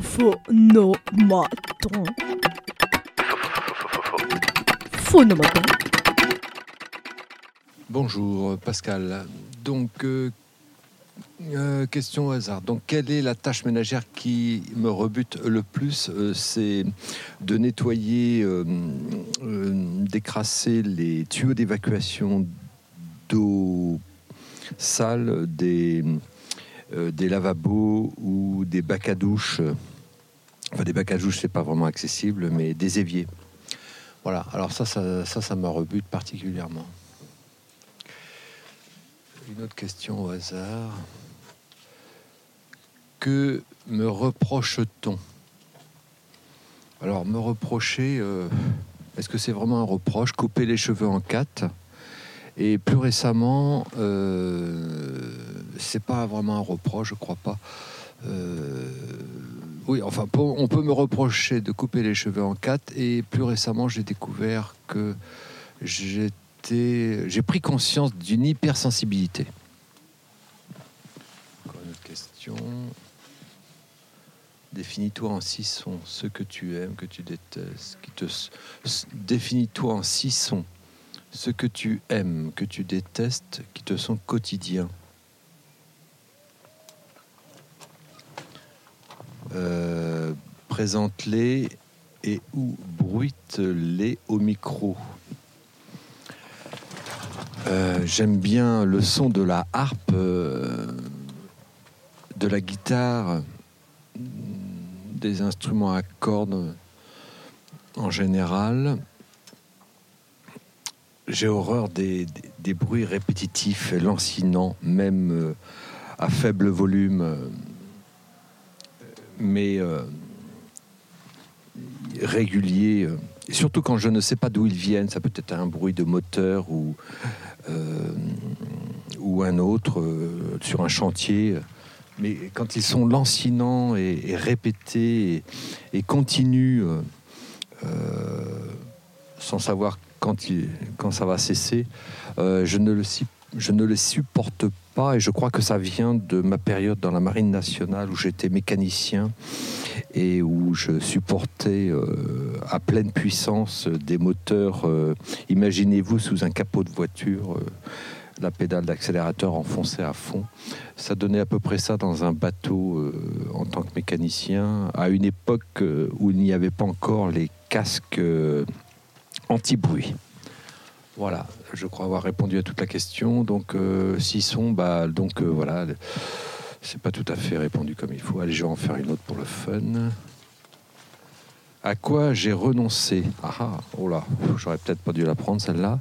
Phonomaton. Phonomaton. Bonjour Pascal. Donc, euh, euh, question au hasard. Donc, quelle est la tâche ménagère qui me rebute le plus Euh, C'est de nettoyer, d'écrasser les tuyaux d'évacuation d'eau sale des, des lavabos ou des bacs à douche. Enfin, des bacs à douche, c'est pas vraiment accessible, mais des éviers. Voilà. Alors ça, ça, ça, ça me rebute particulièrement. Une autre question au hasard. Que me reproche-t-on? Alors, me reprocher, euh, est-ce que c'est vraiment un reproche? Couper les cheveux en quatre? Et plus récemment, euh, c'est pas vraiment un reproche, je crois pas. Euh, oui, enfin, on peut me reprocher de couper les cheveux en quatre. Et plus récemment, j'ai découvert que j'étais, j'ai pris conscience d'une hypersensibilité. Encore une question. Définis-toi en six sons ce que tu aimes, que tu détestes. Qui te... Définis-toi en six sons ce que tu aimes, que tu détestes, qui te sont quotidiens. Euh, Présente-les et ou bruite-les au micro. Euh, J'aime bien le son de la harpe, euh, de la guitare, des instruments à cordes en général. J'ai horreur des, bruits répétitifs et lancinants, même euh, à faible volume. mais réguliers. euh, surtout quand je ne sais pas d'où ils viennent, ça peut être un bruit de moteur ou, euh, ou un autre euh, sur un chantier. Mais quand ils sont lancinants et, répétés et, et continus, sans savoir quand, quand ça va cesser, je, ne le, je ne le supporte pas et je crois que ça vient de ma période dans la marine nationale où j'étais mécanicien et où je supportais euh, à pleine puissance des moteurs. euh, Imaginez-vous sous un capot de voiture, euh, la pédale d'accélérateur enfoncée à fond. Ça donnait à peu près ça dans un bateau en tant que mécanicien, à une époque où il n'y avait pas encore les casques anti-bruit. Voilà, je crois avoir répondu à toute la question. Donc, s'ils sont, bah, donc voilà, c'est pas tout à fait répondu comme il faut. Allez, je vais en faire une autre pour le fun. À quoi j'ai renoncé? Ah ah, oh là, j'aurais peut-être pas dû la prendre celle-là.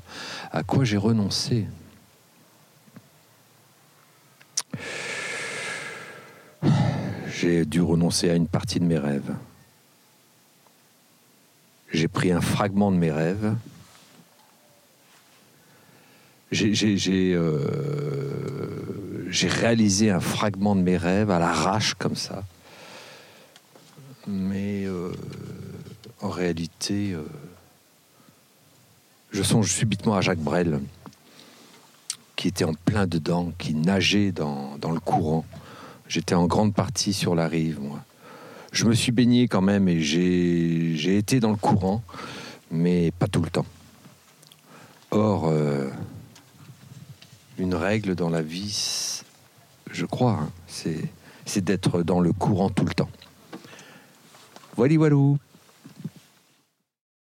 À quoi j'ai renoncé? J'ai dû renoncer à une partie de mes rêves. J'ai pris un fragment de mes rêves. J'ai euh, j'ai réalisé un fragment de mes rêves à l'arrache comme ça. Mais euh, en réalité, euh, je songe subitement à Jacques Brel, qui était en plein dedans, qui nageait dans, dans le courant. J'étais en grande partie sur la rive, moi. Je me suis baigné quand même et j'ai été dans le courant, mais pas tout le temps. Or, euh, une règle dans la vie, je crois, hein, c'est d'être dans le courant tout le temps. Voilà.